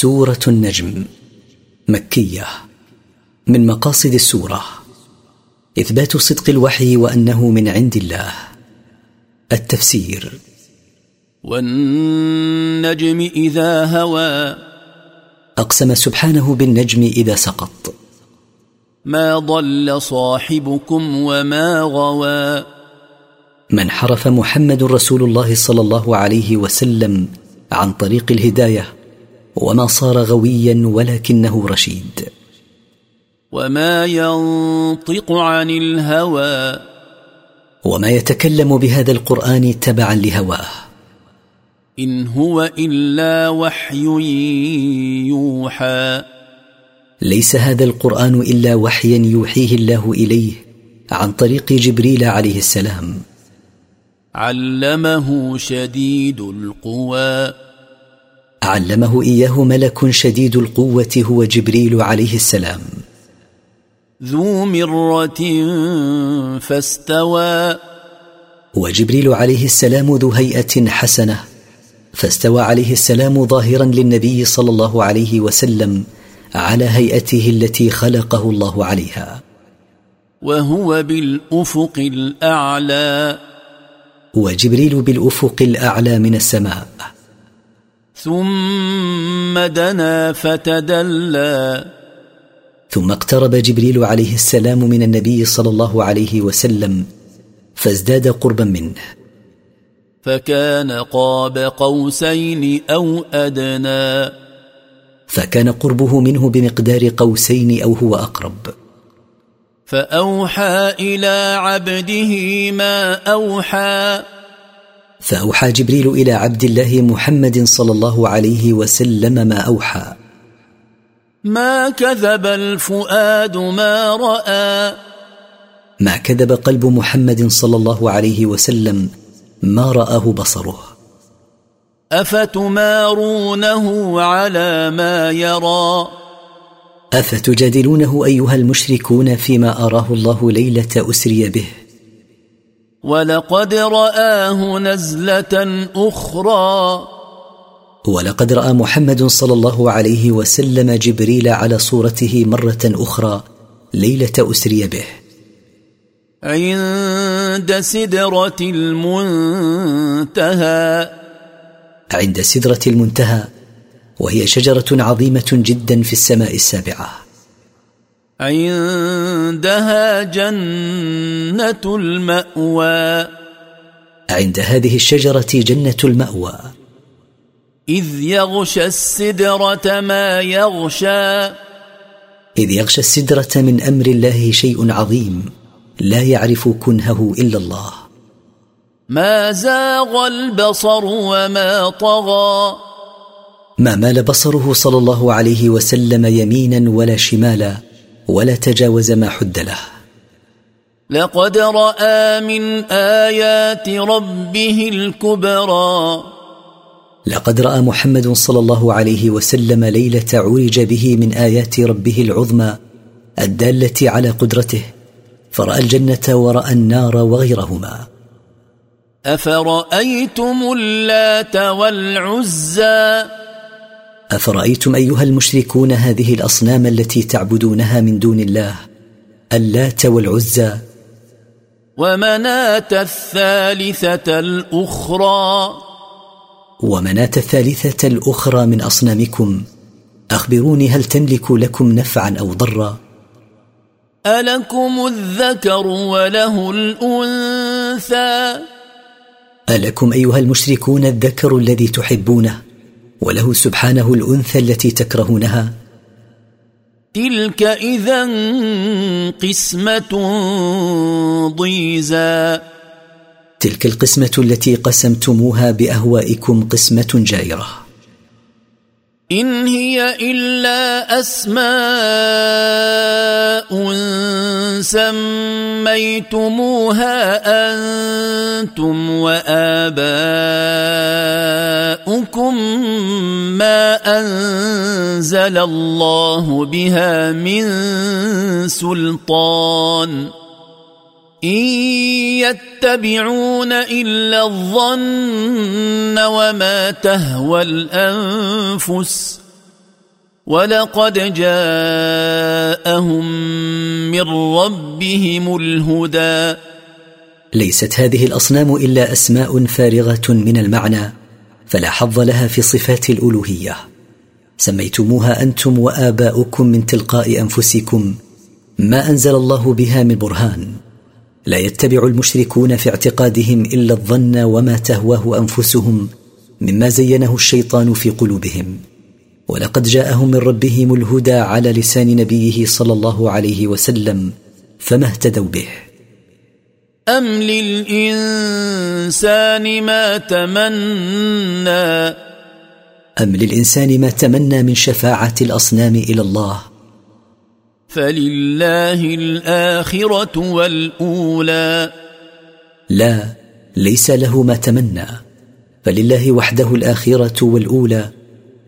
سورة النجم مكية من مقاصد السورة إثبات صدق الوحي وأنه من عند الله. التفسير. والنجم إذا هوى. أقسم سبحانه بالنجم إذا سقط. ما ضل صاحبكم وما غوى. من حرف محمد رسول الله صلى الله عليه وسلم عن طريق الهداية وما صار غويا ولكنه رشيد. وما ينطق عن الهوى. وما يتكلم بهذا القرآن تبعا لهواه. إن هو إلا وحي يوحى. ليس هذا القرآن إلا وحيا يوحيه الله إليه عن طريق جبريل عليه السلام. علمه شديد القوى. علمه إياه ملك شديد القوة هو جبريل عليه السلام. ذو مرة فاستوى. وجبريل عليه السلام ذو هيئة حسنة. فاستوى عليه السلام ظاهرا للنبي صلى الله عليه وسلم على هيئته التي خلقه الله عليها. وهو بالأفق الأعلى. وجبريل بالأفق الأعلى من السماء. ثم دنا فتدلى. ثم اقترب جبريل عليه السلام من النبي صلى الله عليه وسلم فازداد قربا منه. فكان قاب قوسين أو أدنى. فكان قربه منه بمقدار قوسين أو هو أقرب. فأوحى إلى عبده ما أوحى. فأوحى جبريل إلى عبد الله محمد صلى الله عليه وسلم ما أوحى. ما كذب الفؤاد ما رأى. ما كذب قلب محمد صلى الله عليه وسلم ما رآه بصره. أفتمارونه على ما يرى؟ أفتجادلونه أيها المشركون فيما أراه الله ليلة أسري به؟ ولقد رآه نزلة أخرى. ولقد رأى محمد صلى الله عليه وسلم جبريل على صورته مرة أخرى ليلة أسري به. عند سدرة المنتهى. عند سدرة المنتهى وهي شجرة عظيمة جدا في السماء السابعة. عندها جنة المأوى. عند هذه الشجرة جنة المأوى. إذ يغشى السدرة ما يغشى. إذ يغشى السدرة من أمر الله شيء عظيم. لا يعرف كنهه إلا الله. ما زاغ البصر وما طغى. ما مال بصره صلى الله عليه وسلم يمينا ولا شمالا. ولا تجاوز ما حد له. لقد رأى من آيات ربه الكبرى. لقد رأى محمد صلى الله عليه وسلم ليلة عرج به من آيات ربه العظمى الدالة على قدرته فرأى الجنة ورأى النار وغيرهما. أفرأيتم اللات والعزى؟ أفرأيتم أيها المشركون هذه الأصنام التي تعبدونها من دون الله؟ اللات والعزى. ومناة الثالثة الأخرى. ومناة الثالثة الأخرى من أصنامكم. أخبروني هل تملك لكم نفعا أو ضرا؟ ألكم الذكر وله الأنثى. ألكم أيها المشركون الذكر الذي تحبونه؟ وله سبحانه الأنثى التي تكرهونها. تلك اذا قسمه ضيزى. تلك القسمه التي قسمتموها باهوائكم قسمه جائره. إن هي إلا أسماء سميتموها أنتم وآباؤكم ما أنزل الله بها من سلطان ان يتبعون الا الظن وما تهوى الانفس ولقد جاءهم من ربهم الهدى ليست هذه الأصنام إلا أسماء فارغة من المعنى فلا حظ لها في صفات الألوهية. سميتموها أنتم وآباؤكم من تلقاء أنفسكم ما أنزل الله بها من برهان. لا يتبع المشركون في اعتقادهم إلا الظن وما تهواه أنفسهم مما زينه الشيطان في قلوبهم. ولقد جاءهم من ربهم الهدى على لسان نبيه صلى الله عليه وسلم فما اهتدوا به. أم للإنسان ما تمنى؟ أم للإنسان ما تمنى من شفاعة الأصنام إلى الله؟ فلله الآخرة والأولى. لا ليس له ما تمنى فلله وحده الآخرة والأولى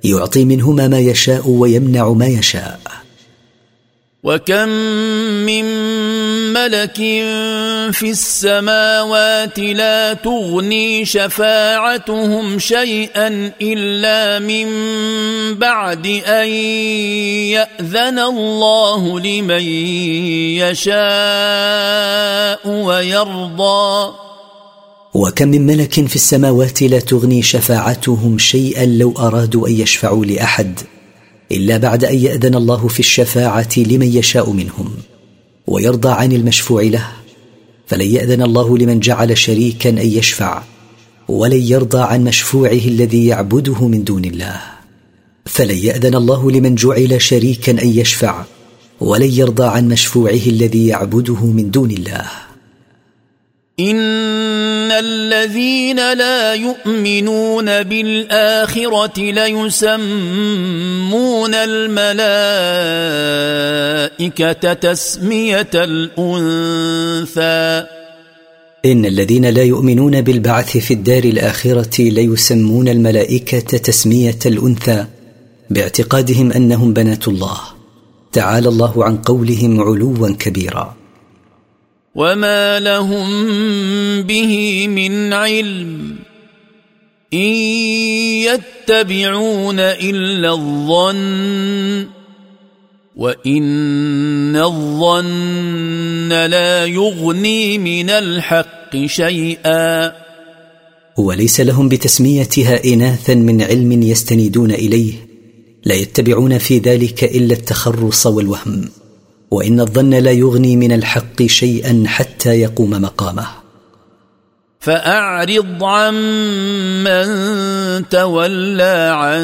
يعطي منهما ما يشاء ويمنع ما يشاء. وكم من ملك في السماوات لا تغني شفاعتهم شيئا الا من بعد ان ياذن الله لمن يشاء ويرضى. وكم من ملك في السماوات لا تغني شفاعتهم شيئا لو ارادوا ان يشفعوا لاحد. إلا بعد أن يأذن الله في الشفاعة لمن يشاء منهم ويرضى عن المشفوع له فلن يأذن الله لمن جعل شريكا أن يشفع ولن يرضى عن مشفوعه الذي يعبده من دون الله. فلن يأذن الله لمن جعل شريكا أن يشفع ولن يرضى عن مشفوعه الذي يعبده من دون الله. ان الذين لا يؤمنون بالاخره ليسمون الملائكه تسميه الانثى. ان الذين لا يؤمنون بالبعث في الدار الاخره ليسمون الملائكه تسميه الانثى باعتقادهم انهم بنات الله. تعالى الله عن قولهم علوا كبيرا. وما لهم به من علم ان يتبعون الا الظن وان الظن لا يغني من الحق شيئا وليس لهم بتسميتها اناثا من علم يستندون إليه لا يتبعون في ذلك إلا التخرص والوهم. وإن الظن لا يغني من الحق شيئا حتى يقوم مقامه. فأعرض عمن تولى عن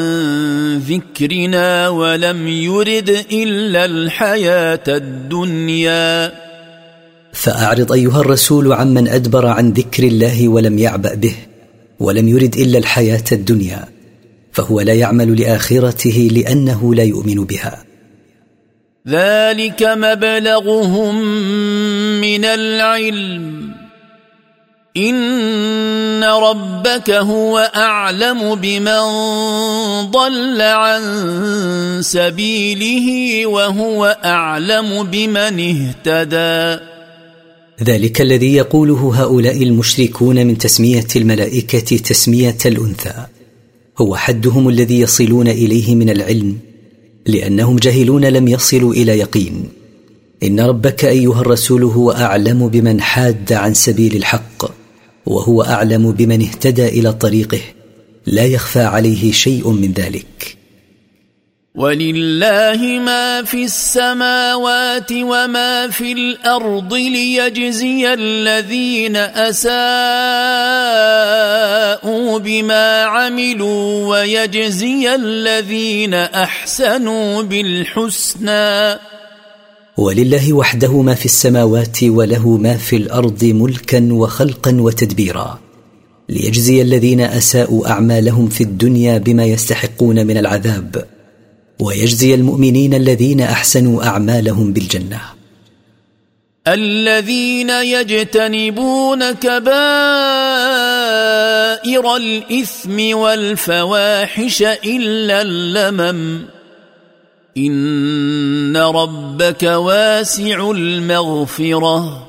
ذكرنا ولم يرد إلا الحياة الدنيا. فأعرض أيها الرسول عمن أدبر عن ذكر الله ولم يعبأ به ولم يرد إلا الحياة الدنيا فهو لا يعمل لآخرته لأنه لا يؤمن بها. ذلك مبلغهم من العلم. إن ربك هو أعلم بمن ضل عن سبيله وهو أعلم بمن اهتدى. ذلك الذي يقوله هؤلاء المشركون من تسمية الملائكة تسمية الأنثى. هو حدهم الذي يصلون إليه من العلم. لأنهم جهلون لم يصلوا إلى يقين. إن ربك أيها الرسول هو أعلم بمن حاد عن سبيل الحق وهو أعلم بمن اهتدى إلى طريقه لا يخفى عليه شيء من ذلك. ولله ما في السماوات وما في الأرض ليجزي الذين أساءوا بما عملوا ويجزي الذين أحسنوا بالحسنى. ولله وحده ما في السماوات وله ما في الأرض ملكا وخلقا وتدبيرا. ليجزي الذين أساءوا أعمالهم في الدنيا بما يستحقون من العذاب. ويجزي المؤمنين الذين أحسنوا أعمالهم بالجنة. الذين يجتنبون كبائر الإثم والفواحش إلا اللمم. إن ربك واسع المغفرة.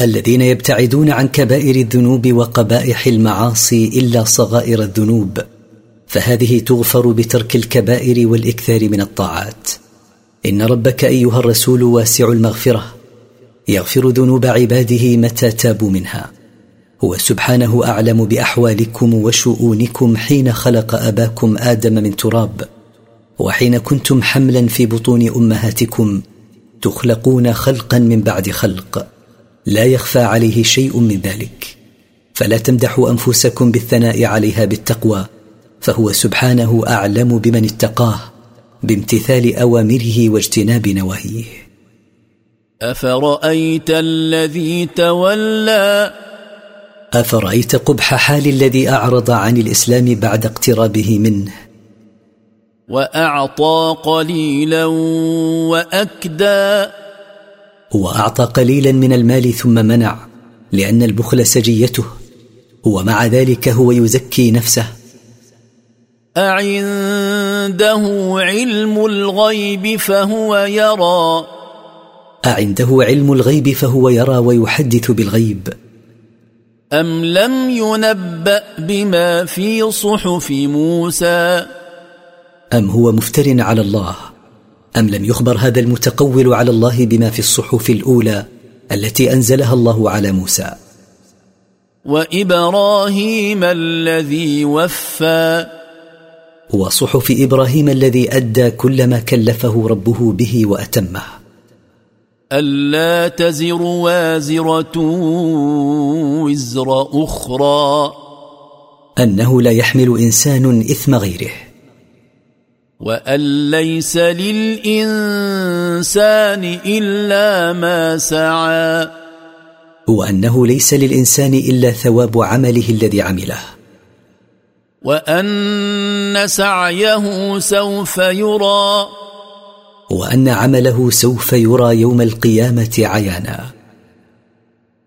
الذين يبتعدون عن كبائر الذنوب وقبائح المعاصي إلا صغائر الذنوب فهذه تغفر بترك الكبائر والإكثار من الطاعات. إن ربك أيها الرسول واسع المغفرة يغفر ذنوب عباده متى تابوا منها. هو سبحانه أعلم بأحوالكم وشؤونكم حين خلق أباكم آدم من تراب وحين كنتم حملا في بطون أمهاتكم تخلقون خلقا من بعد خلق. لا يخفى عليه شيء من ذلك. فلا تمدحوا أنفسكم بالثناء عليها بالتقوى فهو سبحانه أعلم بمن اتقاه بامتثال أوامره واجتناب نواهيه. أفرأيت الذي تولى؟ أفرأيت قبح حال الذي أعرض عن الإسلام بعد اقترابه منه؟ وأعطى قليلا وأكدى؟ واعطى قليلا من المال ثم منع لأن البخل سجيته ومع ذلك هو يزكي نفسه. أعنده علم الغيب فهو يرى. أعنده علم الغيب فهو يرى ويحدث بالغيب. أم لم ينبأ بما في صحف موسى؟ أم هو مفتر على الله؟ أم لم يخبر هذا المتقول على الله بما في الصحف الأولى التي أنزلها الله على موسى؟ وإبراهيم الذي وفى. وصحف إبراهيم الذي أدى كل ما كلفه ربه به وأتمه. ألا تزر وازرة وزر أخرى. أنه لا يحمل إنسان إثم غيره. وان ليس للانسان الا ما سعى. وانه ليس للإنسان إلا ثواب عمله الذي عمله. وان سعيه سوف يرى. وأن عمله سوف يرى يوم القيامة عيانا.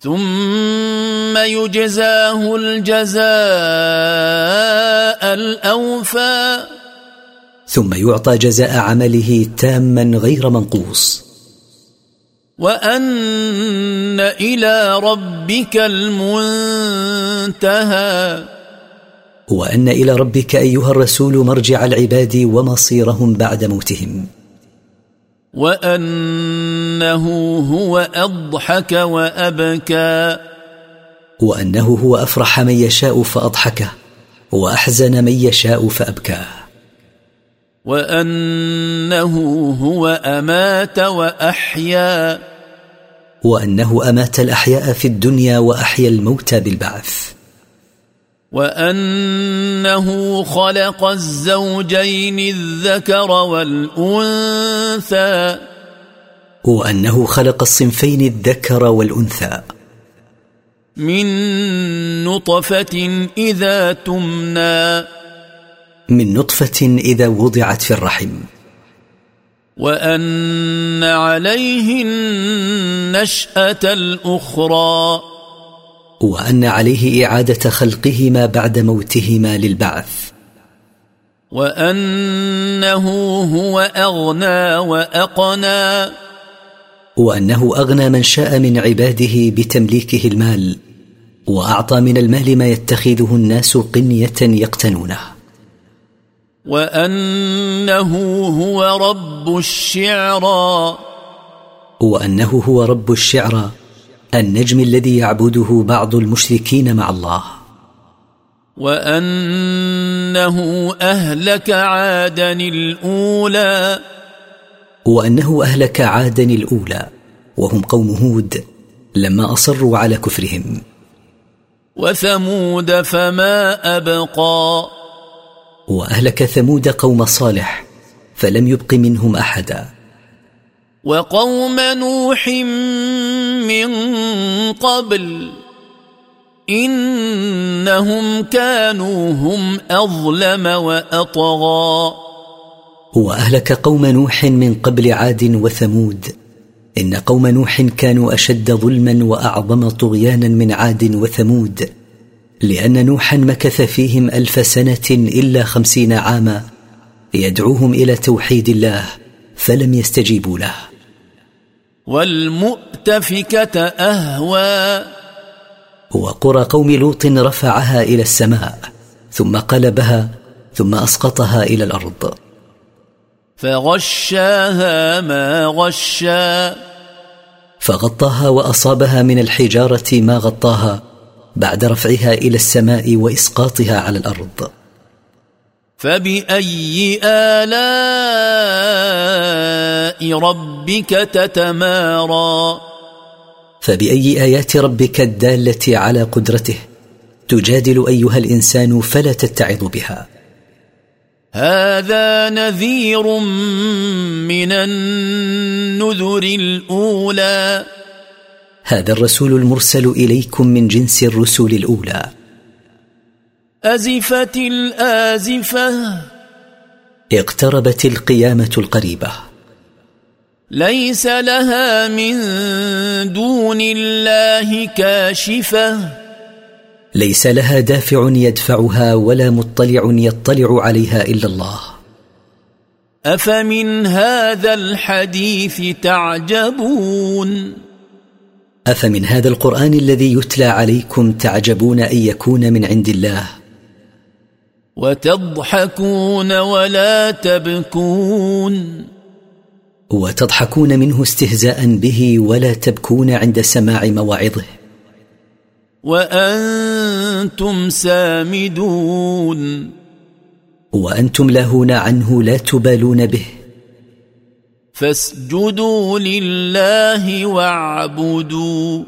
ثم يجزاه الجزاء الاوفى. ثم يعطى جزاء عمله تاما غير منقوص. وأن إلى ربك المنتهى. وأن إلى ربك أيها الرسول مرجع العباد ومصيرهم بعد موتهم. وأنه هو أضحك وأبكى. وأنه هو أفرح من يشاء فأضحكه وأحزن من يشاء فأبكاه. وأنه هو أمات وأحيا. وأنه أمات الأحياء في الدنيا وأحيا الموتى بالبعث. وأنه خلق الزوجين الذكر والأنثى. وأنه خلق الصنفين الذكر والأنثى. من نطفة إذا تمنى. من نطفة إذا وضعت في الرحم. وأن عليه النشاه الأخرى. وأن عليه إعادة خلقهما بعد موتهما للبعث. وأنه هو أغنى وأقنى. وأنه أغنى من شاء من عباده بتمليكه المال وأعطى من المال ما يتخذه الناس قنية يقتنونه. وأنه هو رب الشعرى وأنه هو رب الشعرى النجم الذي يعبده بعض المشركين مع الله. وأنه أهلك عادا الأولى. وأنه أهلك عادا الأولى وهم قوم هود لما أصروا على كفرهم. وثمود فما أبقى. وأهلك ثمود قوم صالح فلم يبق منهم أحدا. وقوم نوح من قبل إنهم كانوا هم أظلم وأطغى. وأهلك قوم نوح من قبل عاد وثمود إن قوم نوح كانوا أشد ظلما وأعظم طغيانا من عاد وثمود. لأن نوحا مكث فيهم ألف سنة إلا خمسين عاما يدعوهم إلى توحيد الله فلم يستجيبوا له. والمؤتفكة أهوى. وقرى قوم لوط رفعها إلى السماء ثم قلبها ثم أسقطها إلى الأرض. فغشاها ما غشا. فغطاها وأصابها من الحجارة ما غطاها بعد رفعها إلى السماء وإسقاطها على الأرض. فبأي آلاء ربك تتمارى؟ فبأي آيات ربك الدالة على قدرته تجادل أيها الإنسان فلا تتعظ بها. هذا نذير من النذر الأولى. هذا الرسول المرسل إليكم من جنس الرسل الأولى. أزفت الآزفة. اقتربت القيامة القريبة. ليس لها من دون الله كاشفة. ليس لها دافع يدفعها ولا مطلع يطلع عليها إلا الله. أفمن هذا الحديث تعجبون؟ أفمن هذا القرآن الذي يتلى عليكم تعجبون أن يكون من عند الله؟ وتضحكون ولا تبكون. وتضحكون منه استهزاء به ولا تبكون عند سماع مواعظه؟ وأنتم سامدون. وأنتم لاهون عنه لا تبالون به؟ فاسجدوا لله واعبدوا.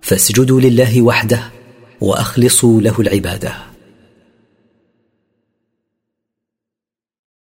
فاسجدوا لله وحده وأخلصوا له العبادة.